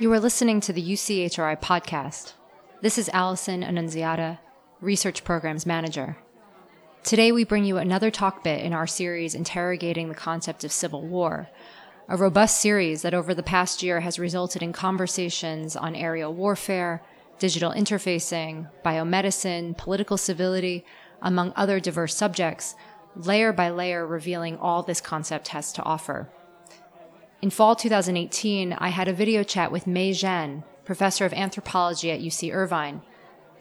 You are listening to the UCHRI podcast. This is Allison Annunziata, Research Programs Manager. Today, we bring you another talk bit in our series interrogating the concept of civil war, a robust series that over the past year has resulted in conversations on aerial warfare, digital interfacing, biomedicine, political civility, among other diverse subjects, layer by layer revealing all this concept has to offer. In fall 2018, I had a video chat with Mei Zhan, professor of anthropology at UC Irvine,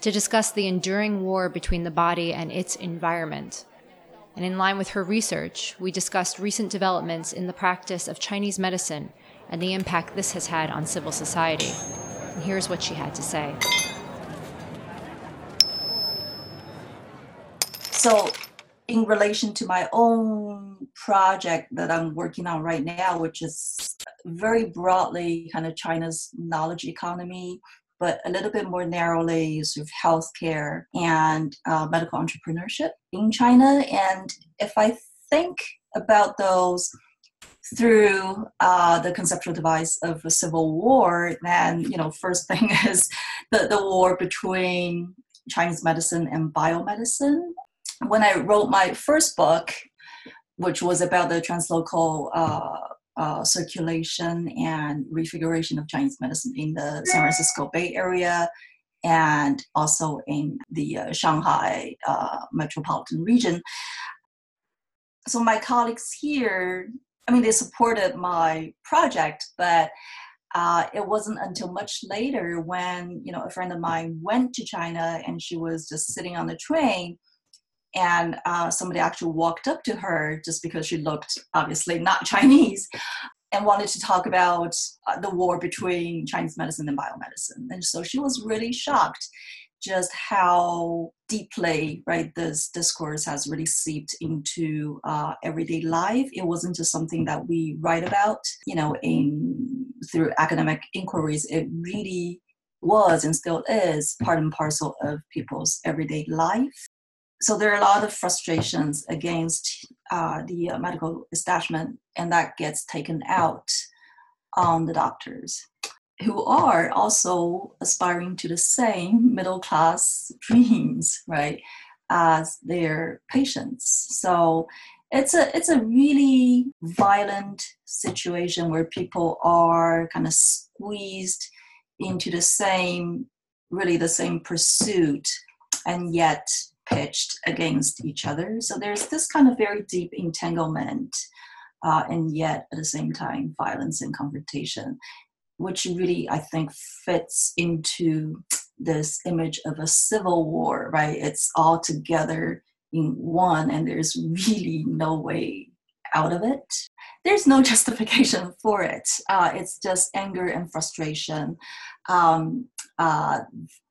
to discuss the enduring war between the body and its environment. And in line with her research, we discussed recent developments in the practice of Chinese medicine and the impact this has had on civil society. And here's what she had to say. So, in relation to my own project that I'm working on right now, which is very broadly kind of China's knowledge economy, but a little bit more narrowly sort of healthcare and uh, medical entrepreneurship in China. And if I think about those through uh, the conceptual device of a civil war, then you know, first thing is the, the war between Chinese medicine and biomedicine when I wrote my first book, which was about the translocal uh, uh, circulation and refiguration of Chinese medicine in the San Francisco Bay Area and also in the uh, Shanghai uh, metropolitan region. So my colleagues here, I mean, they supported my project, but uh, it wasn't until much later when you know a friend of mine went to China and she was just sitting on the train and uh, somebody actually walked up to her just because she looked obviously not Chinese and wanted to talk about uh, the war between Chinese medicine and biomedicine. And so she was really shocked just how deeply right this discourse has really seeped into uh, everyday life. It wasn't just something that we write about you know in through academic inquiries. It really was and still is part and parcel of people's everyday life so there are a lot of frustrations against uh, the uh, medical establishment, and that gets taken out on the doctors who are also aspiring to the same middle class dreams, right, as their patients. So it's a it's a really violent situation where people are kind of squeezed into the same really the same pursuit and yet pitched against each other. So there's this kind of very deep entanglement, uh, and yet at the same time, violence and confrontation, which really I think fits into this image of a civil war, right? It's all together in one, and there's really no way out of it. There's no justification for it. Uh, it's just anger and frustration. Um, uh,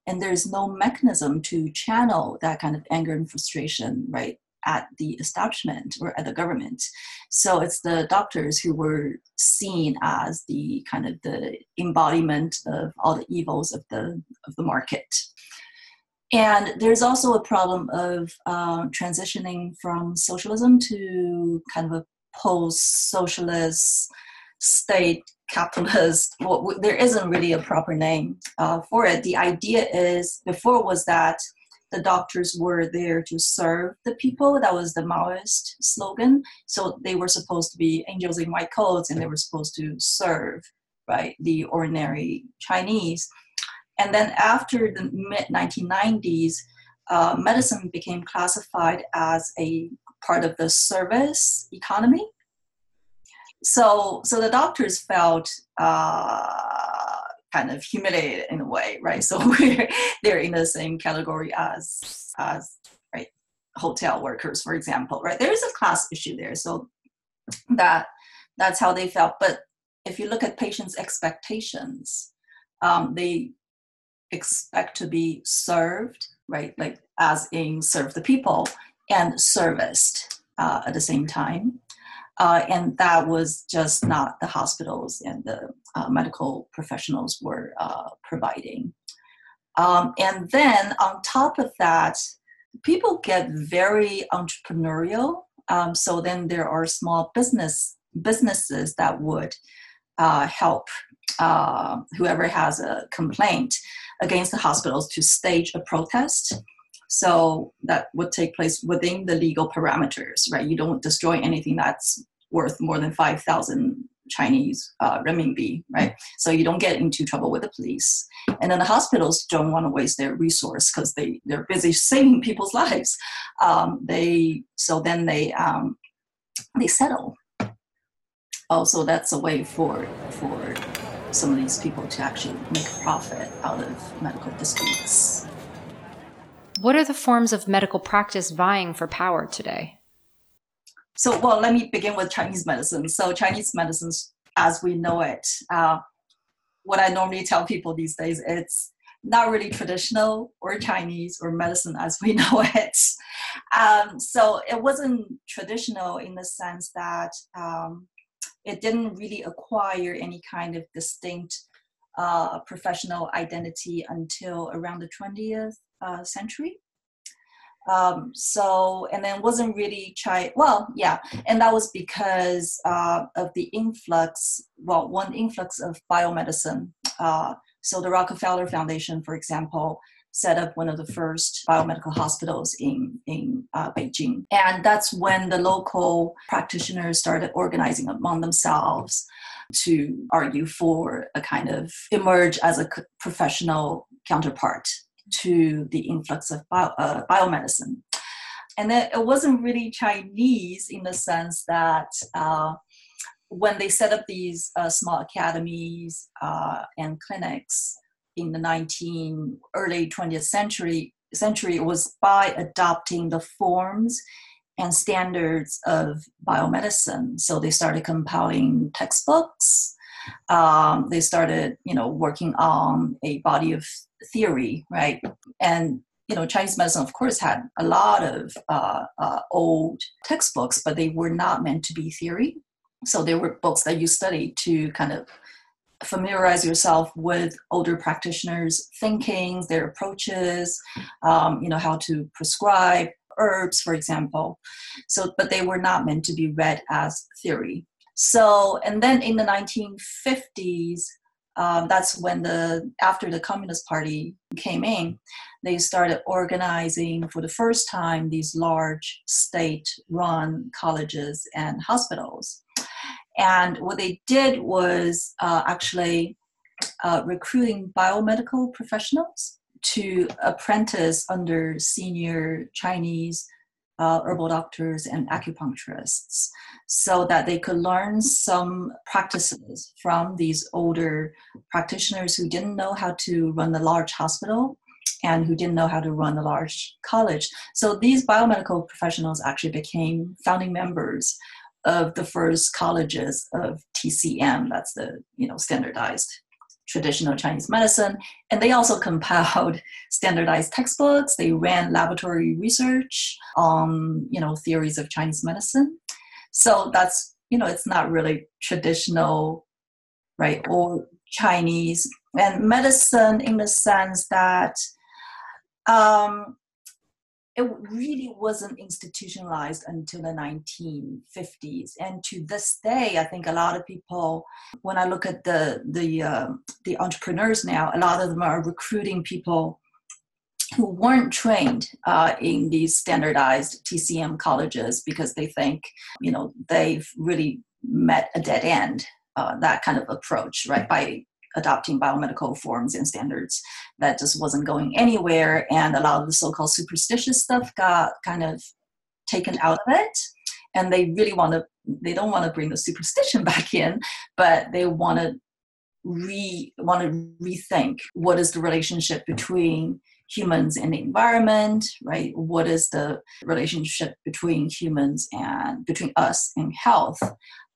and there's no mechanism to channel that kind of anger and frustration right at the establishment or at the government. So it's the doctors who were seen as the kind of the embodiment of all the evils of the of the market. And there's also a problem of uh, transitioning from socialism to kind of a post-socialist state capitalist well, there isn't really a proper name uh, for it. The idea is before was that the doctors were there to serve the people. That was the maoist slogan. So they were supposed to be angels in white coats and they were supposed to serve right the ordinary chinese. And then after the mid 1990s uh, medicine became classified as a part of the service economy so so the doctors felt uh, kind of humiliated in a way, right? So we're they're in the same category as as right hotel workers, for example, right? There is a class issue there, so that that's how they felt. But if you look at patients' expectations, um, they expect to be served, right? Like as in serve the people and serviced uh, at the same time. Uh, and that was just not the hospitals and the uh, medical professionals were uh, providing. Um, and then on top of that, people get very entrepreneurial. Um, so then there are small business businesses that would uh, help uh, whoever has a complaint against the hospitals to stage a protest. So that would take place within the legal parameters, right? You don't destroy anything that's worth more than 5,000 Chinese uh, renminbi, right? So you don't get into trouble with the police. And then the hospitals don't want to waste their resource because they, they're busy saving people's lives. Um, they, so then they, um, they settle. Also, that's a way for, for some of these people to actually make a profit out of medical disputes. What are the forms of medical practice vying for power today? So, well, let me begin with Chinese medicine. So, Chinese medicine, as we know it, uh, what I normally tell people these days, it's not really traditional or Chinese or medicine as we know it. Um, so, it wasn't traditional in the sense that um, it didn't really acquire any kind of distinct uh, professional identity until around the 20th uh, century. Um, so, and then wasn't really China, well, yeah, and that was because uh, of the influx, well, one influx of biomedicine. Uh, so the Rockefeller Foundation, for example, set up one of the first biomedical hospitals in, in uh, Beijing. And that's when the local practitioners started organizing among themselves to argue for a kind of emerge as a professional counterpart to the influx of bio, uh, biomedicine. And then it wasn't really Chinese in the sense that uh, when they set up these uh, small academies uh, and clinics, in the 19 early 20th century century it was by adopting the forms and standards of biomedicine. So they started compiling textbooks. Um, they started, you know, working on a body of theory, right? And you know, Chinese medicine, of course, had a lot of uh, uh, old textbooks, but they were not meant to be theory. So they were books that you studied to kind of familiarize yourself with older practitioners' thinkings, their approaches, um, you know, how to prescribe herbs, for example. So, but they were not meant to be read as theory. So, and then in the 1950s, um, that's when the after the Communist Party came in, they started organizing for the first time these large state-run colleges and hospitals. And what they did was uh, actually uh, recruiting biomedical professionals to apprentice under senior Chinese uh, herbal doctors and acupuncturists so that they could learn some practices from these older practitioners who didn't know how to run a large hospital and who didn't know how to run a large college. So these biomedical professionals actually became founding members of the first colleges of TCM, that's the you know standardized traditional Chinese medicine, and they also compiled standardized textbooks. They ran laboratory research on you know theories of Chinese medicine. So that's you know it's not really traditional, right, or Chinese and medicine in the sense that um, it really wasn't institutionalized until the 1950s and to this day i think a lot of people when i look at the the uh, the entrepreneurs now a lot of them are recruiting people who weren't trained uh, in these standardized tcm colleges because they think you know they've really met a dead end uh, that kind of approach right by adopting biomedical forms and standards that just wasn't going anywhere and a lot of the so-called superstitious stuff got kind of taken out of it. And they really want to they don't want to bring the superstition back in but they want to re want to rethink what is the relationship between humans and the environment right? What is the relationship between humans and between us and health?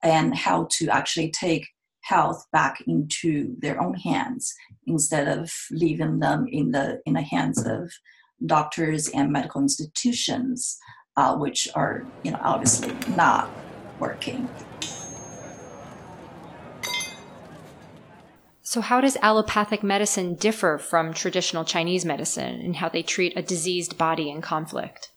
And how to actually take health back into their own hands instead of leaving them in the in the hands of doctors and medical institutions, uh, which are you know obviously not working. So, how does allopathic medicine differ from traditional Chinese medicine in how they treat a diseased body in conflict?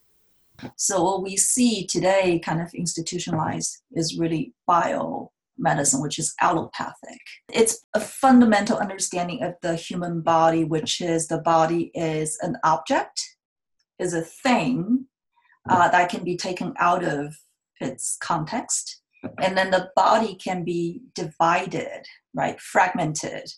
So, what we see today, kind of institutionalized, is really bio medicine, which is allopathic. It's a fundamental understanding of the human body, which is the body is an object, is a thing uh, that can be taken out of its context. And then the body can be divided, right, fragmented.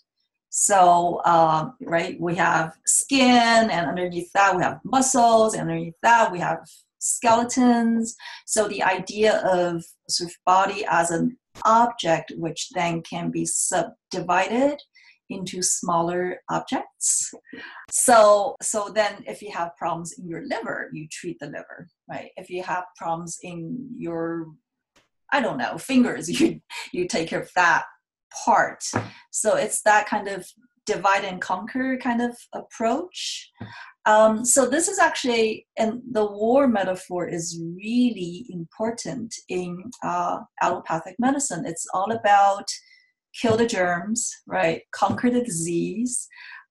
So, um, right, we have skin, and underneath that, we have muscles, and underneath that, we have skeletons. So, the idea of sort of body as an object, which then can be subdivided into smaller objects. So, so then if you have problems in your liver, you treat the liver, right? If you have problems in your, I don't know, fingers, you you take care of that part. So it's that kind of divide and conquer kind of approach. Um, so this is actually, and the war metaphor is really important in uh, allopathic medicine. It's all about kill the germs, right? Conquer the disease.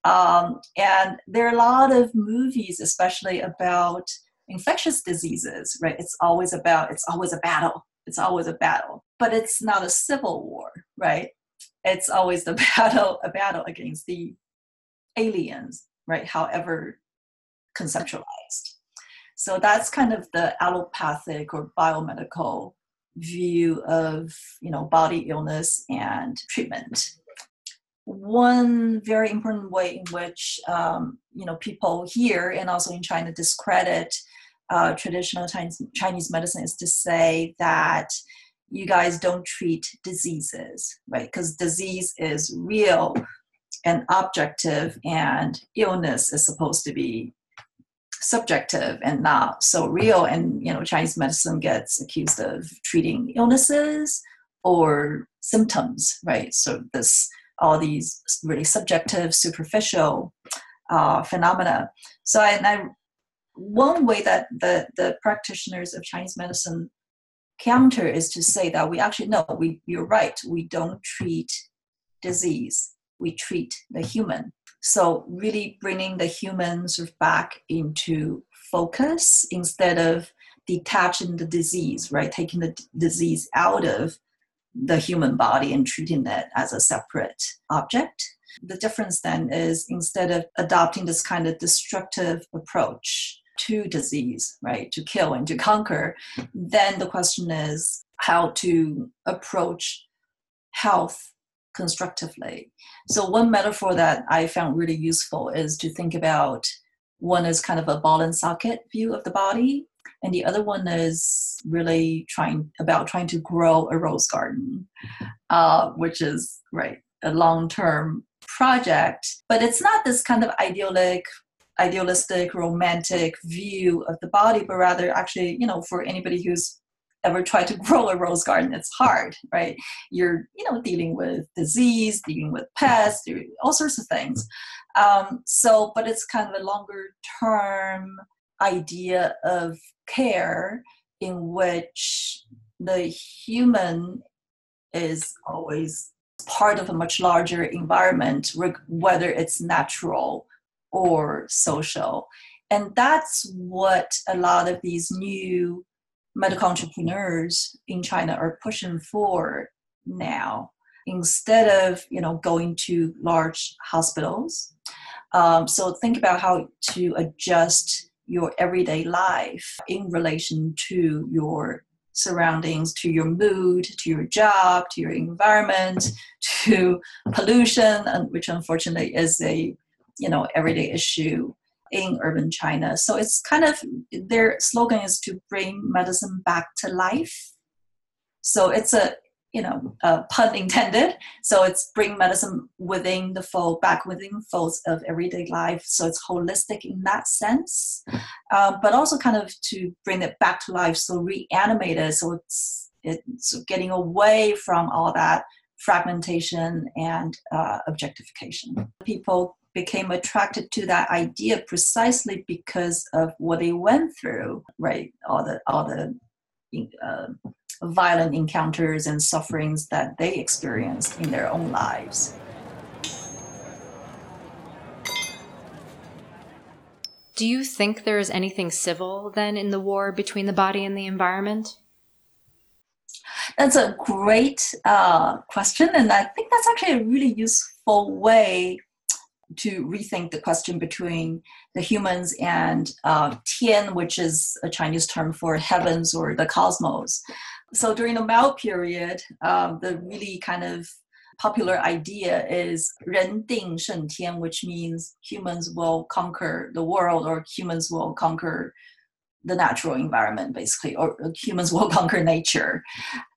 Um, and there are a lot of movies, especially about infectious diseases, right? It's always about, it's always a battle. It's always a battle, but it's not a civil war, right? It's always the battle, a battle against the aliens, right? However conceptualized. So that's kind of the allopathic or biomedical view of you know body illness and treatment one very important way in which um, you know people here and also in china discredit uh, traditional chinese, chinese medicine is to say that you guys don't treat diseases right? Because disease is real and objective and illness is supposed to be subjective and not so real. And you know chinese medicine gets accused of treating illnesses or symptoms right? So this all these really subjective superficial uh, phenomena. So I, I, one way that the, the practitioners of chinese medicine counter is to say that we actually know we you're right we don't treat disease we treat the human so really bringing the humans back into focus instead of detaching the disease, right? Taking the d- disease out of the human body and treating it as a separate object. The difference then is instead of adopting this kind of destructive approach to disease, right, to kill and to conquer, then the question is how to approach health constructively. So, one metaphor that I found really useful is to think about one is kind of a ball and socket view of the body, and the other one is really trying about trying to grow a rose garden, uh, which is right a long term project. But it's not this kind of idyllic idealistic romantic view of the body but rather actually you know for anybody who's ever tried to grow a rose garden, it's hard, right? You're, you know, dealing with disease, dealing with pests, all sorts of things. Um, so, but it's kind of a longer term idea of care in which the human is always part of a much larger environment, whether it's natural or social. And that's what a lot of these new medical entrepreneurs in China are pushing for now. Instead of you know going to large hospitals, um, so think about how to adjust your everyday life in relation to your surroundings, to your mood, to your job, to your environment, to pollution, and which unfortunately is a you know everyday issue in urban China. So it's kind of their slogan is to bring medicine back to life. So it's a you know a pun intended. So it's bring medicine within the fold, back within folds of everyday life. So it's holistic in that sense, um, but also kind of to bring it back to life. So reanimate it. So it's it's getting away from all that fragmentation and uh, objectification. People became attracted to that idea precisely because of what they went through, right? All the all the uh, violent encounters and sufferings that they experienced in their own lives. Do you think there is anything civil then in the war between the body and the environment? That's a great uh, question, and I think that's actually a really useful way to rethink the question between the humans and uh, Tian, which is a Chinese term for heavens or the cosmos. So during the Mao period, um, the really kind of popular idea is Ren Ding Sheng Tian, which means humans will conquer the world or humans will conquer the natural environment basically or humans will conquer nature.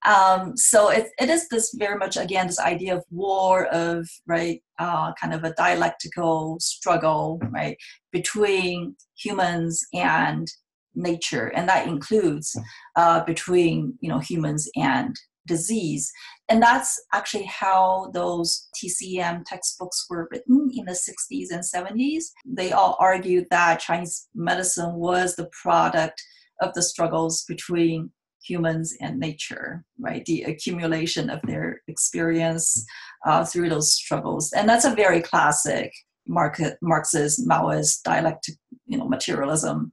Um, so it, it is this very much again this idea of war of right uh, kind of a dialectical struggle right between humans and nature. And that includes uh, between you know humans and disease. And that's actually how those TCM textbooks were written in the 60s and 70s. They all argued that Chinese medicine was the product of the struggles between humans and nature, right? The accumulation of their experience uh, through those struggles. And that's a very classic Marxist, Maoist dialectic, you know, materialism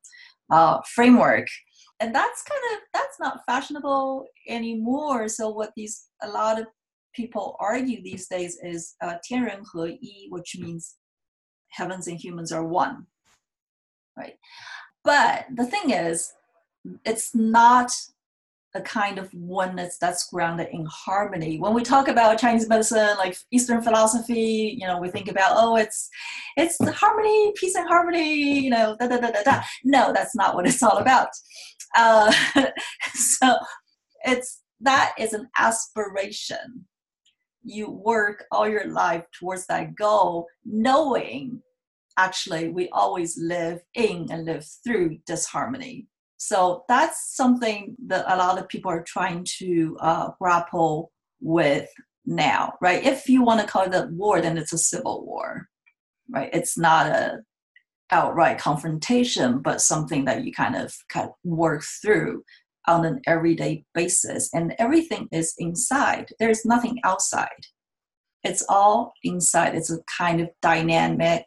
uh, framework and that's kind of that's not fashionable anymore so what these a lot of people argue these days is uh, 天人合一 which means heavens and humans are one right but the thing is it's not a kind of oneness that's grounded in harmony. When we talk about Chinese medicine, like Eastern philosophy, you know, we think about oh, it's it's the harmony, peace and harmony, you know, da da da da da. No, that's not what it's all about. Uh, so it's that is an aspiration. You work all your life towards that goal, knowing actually we always live in and live through disharmony. So that's something that a lot of people are trying to uh, grapple with now, right? If you want to call it a war, then it's a civil war, right? It's not a outright confrontation, but something that you kind of, kind of work through on an everyday basis. And everything is inside. There's nothing outside. It's all inside. It's a kind of dynamic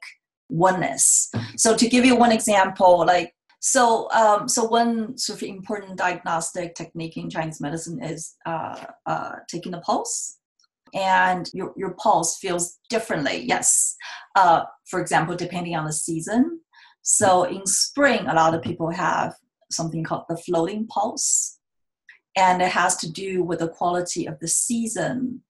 oneness. So to give you one example, like so, um, so one sort of important diagnostic technique in Chinese medicine is uh, uh, taking the pulse, and your your pulse feels differently. Yes, uh, for example, depending on the season. So in spring, a lot of people have something called the floating pulse, and it has to do with the quality of the season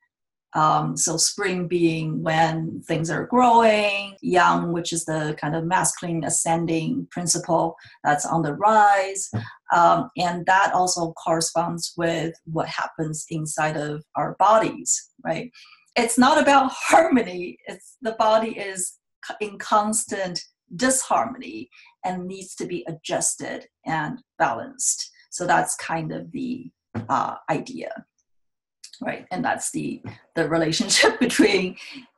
um, so spring being when things are growing, yang, which is the kind of masculine ascending principle that's on the rise. Um, and that also corresponds with what happens inside of our bodies, right? It's not about harmony. It's the body is in constant disharmony and needs to be adjusted and balanced. So that's kind of the uh, idea right? And that's the the relationship between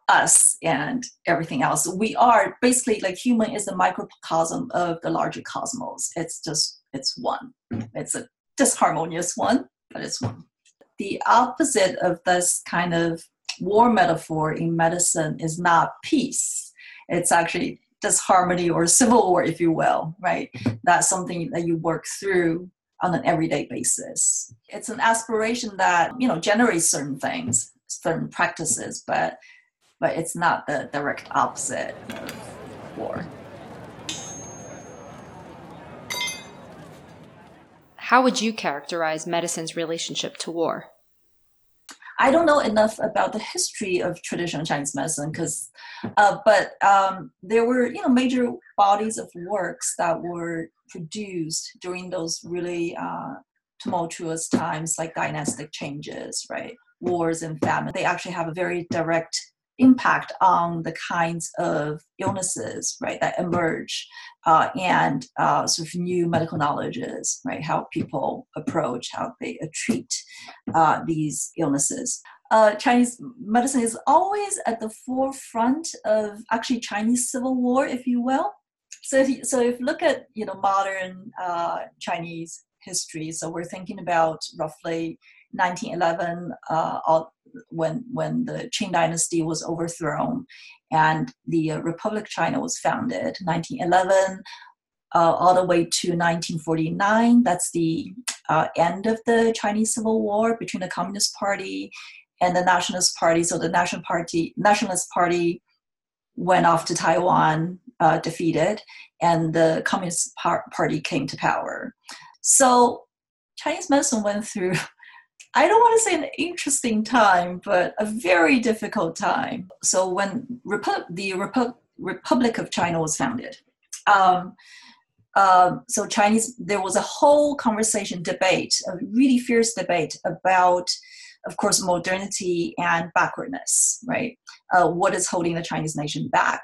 us and everything else. We are basically like human is a microcosm of the larger cosmos. It's just it's one. It's a disharmonious one but it's one. The opposite of this kind of war metaphor in medicine is not peace. It's actually disharmony or civil war if you will right? That's something that you work through on an everyday basis. It's an aspiration that, you know, generates certain things, certain practices, but but it's not the direct opposite of war. How would you characterize medicine's relationship to war? I don't know enough about the history of traditional Chinese medicine because, uh, but um, there were you know major bodies of works that were produced during those really uh, tumultuous times like dynastic changes, right, wars and famine. They actually have a very direct impact on the kinds of illnesses right that emerge uh, and uh, sort of new medical knowledges right how people approach how they treat uh, these illnesses. Uh, chinese medicine is always at the forefront of actually chinese civil war if you will. So if you, so if you look at you know modern uh, chinese history so we're thinking about roughly 1911 uh, when when the Qing dynasty was overthrown and the uh, Republic of China was founded 1911 uh, all the way to 1949 that's the uh, end of the Chinese Civil War between the Communist Party and the Nationalist Party. So the National Party, Nationalist Party, went off to Taiwan, uh, defeated, and the Communist par- Party came to power. So Chinese medicine went through. I don't want to say an interesting time, but a very difficult time. So when Repu- the Repu- Republic of China was founded, um, um, so Chinese, there was a whole conversation, debate, a really fierce debate about, of course, modernity and backwardness, right? Uh, what is holding the Chinese nation back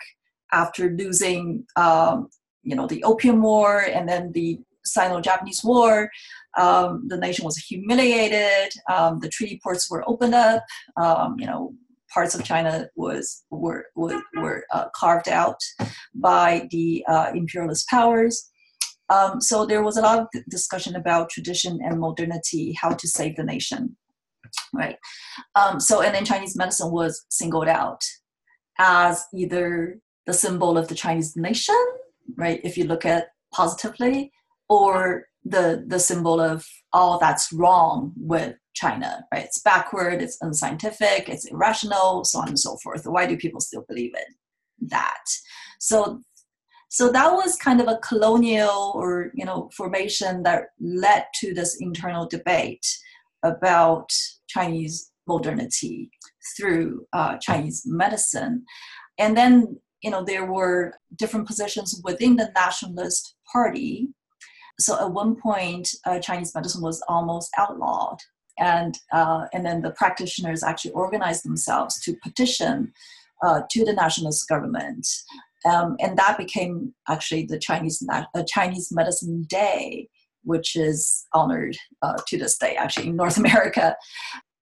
after losing, um, you know, the Opium War and then the Sino-Japanese War? Um, the nation was humiliated. Um, the treaty ports were opened up. Um, you know, parts of China was were were, were uh, carved out by the uh, imperialist powers. Um, so there was a lot of discussion about tradition and modernity, how to save the nation, right? Um, so and then Chinese medicine was singled out as either the symbol of the Chinese nation, right? If you look at positively, or the the symbol of all that's wrong with China, right? It's backward, it's unscientific, it's irrational, so on and so forth. Why do people still believe in that? So so that was kind of a colonial or you know formation that led to this internal debate about Chinese modernity through uh, Chinese medicine, and then you know there were different positions within the nationalist party. So at one point, uh, Chinese medicine was almost outlawed, and uh, and then the practitioners actually organized themselves to petition uh, to the nationalist government um, and that became actually the Chinese uh, Chinese Medicine Day, which is honored uh, to this day, actually in North America.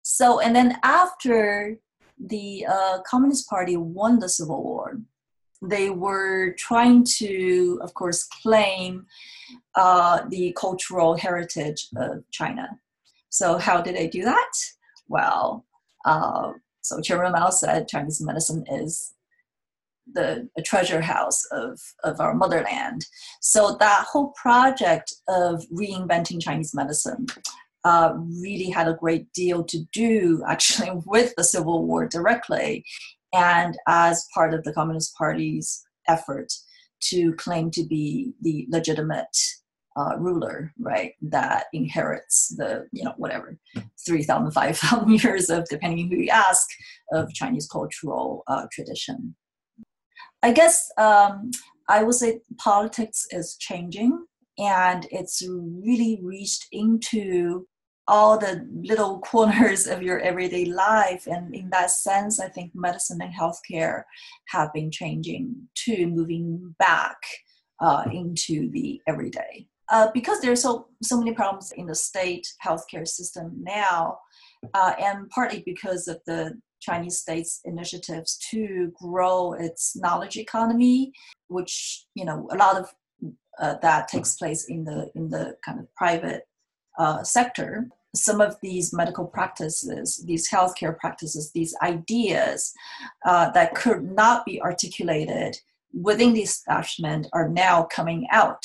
So, and then after the uh, Communist Party won the Civil War, they were trying to, of course, claim uh, the cultural heritage of China. So, how did they do that? Well, uh, so Chairman Mao said Chinese medicine is the treasure house of, of our motherland. So that whole project of reinventing Chinese medicine uh, really had a great deal to do actually with the Civil War directly and as part of the Communist Party's effort to claim to be the legitimate uh, ruler, right, that inherits the, you know, whatever, 3,000, 5,000 years of, depending who you ask, of Chinese cultural uh, tradition. I guess um, I would say politics is changing and it's really reached into all the little corners of your everyday life. And in that sense, I think medicine and healthcare have been changing too, moving back uh, into the everyday. Uh, because there's so so many problems in the state healthcare system now, uh, and partly because of the Chinese state's initiatives to grow its knowledge economy, which you know a lot of uh, that takes place in the in the kind of private uh, sector. Some of these medical practices, these healthcare practices, these ideas uh, that could not be articulated within the establishment are now coming out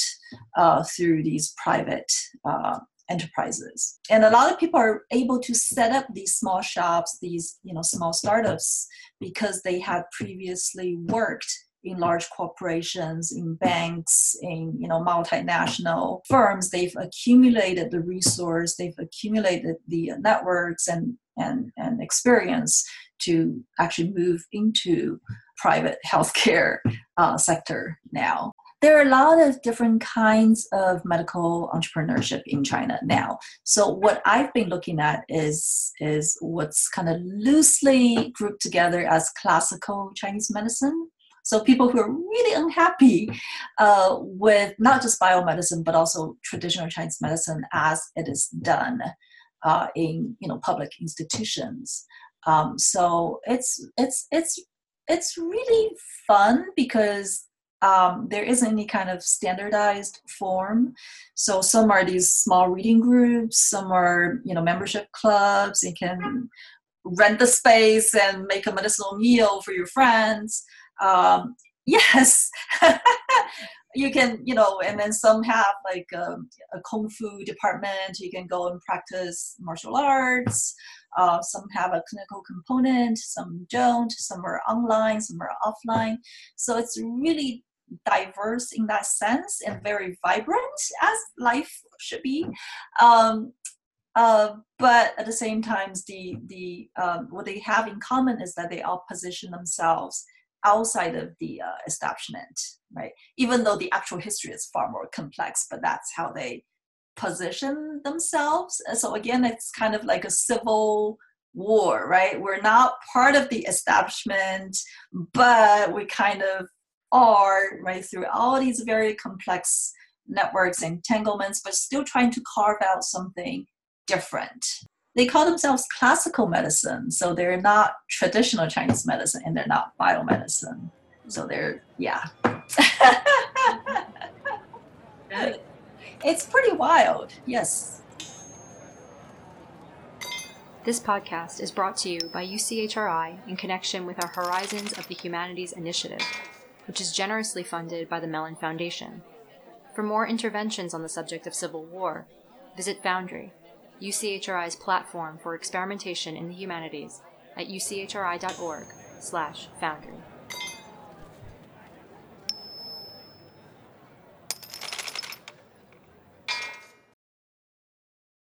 uh, through these private uh, enterprises. And a lot of people are able to set up these small shops these you know small startups because they had previously worked in large corporations in banks in you know multinational firms they've accumulated the resource they've accumulated the networks and and, and experience to actually move into private healthcare uh, sector now there are a lot of different kinds of medical entrepreneurship in China now. So what I've been looking at is is what's kind of loosely grouped together as classical Chinese medicine. So people who are really unhappy uh, with not just biomedicine but also traditional Chinese medicine as it is done uh, in you know public institutions. Um, so it's it's it's it's really fun because um, there isn't any kind of standardized form. So some are these small reading groups, some are you know membership clubs. You can rent the space and make a medicinal meal for your friends. Um, yes, you can you know and then some have like um, a kung fu department. You can go and practice martial arts. Uh, some have a clinical component some don't. Some are online some are offline. So it's really diverse in that sense and very vibrant as life should be. Um, uh, but at the same time the the um, what they have in common is that they all position themselves outside of the uh, establishment, right? Even though the actual history is far more complex, but that's how they position themselves. So again, it's kind of like a civil war, right? We're not part of the establishment, but we kind of are, right, through all these very complex networks, and entanglements, but still trying to carve out something different they call themselves classical medicine, so they're not traditional Chinese medicine and they're not biomedicine. So they're yeah. it's pretty wild, yes. This podcast is brought to you by UCHRI in connection with our Horizons of the Humanities initiative, which is generously funded by the Mellon Foundation. For more interventions on the subject of civil war, visit Foundry UCHRI's platform for experimentation in the humanities at uchri.org/foundry.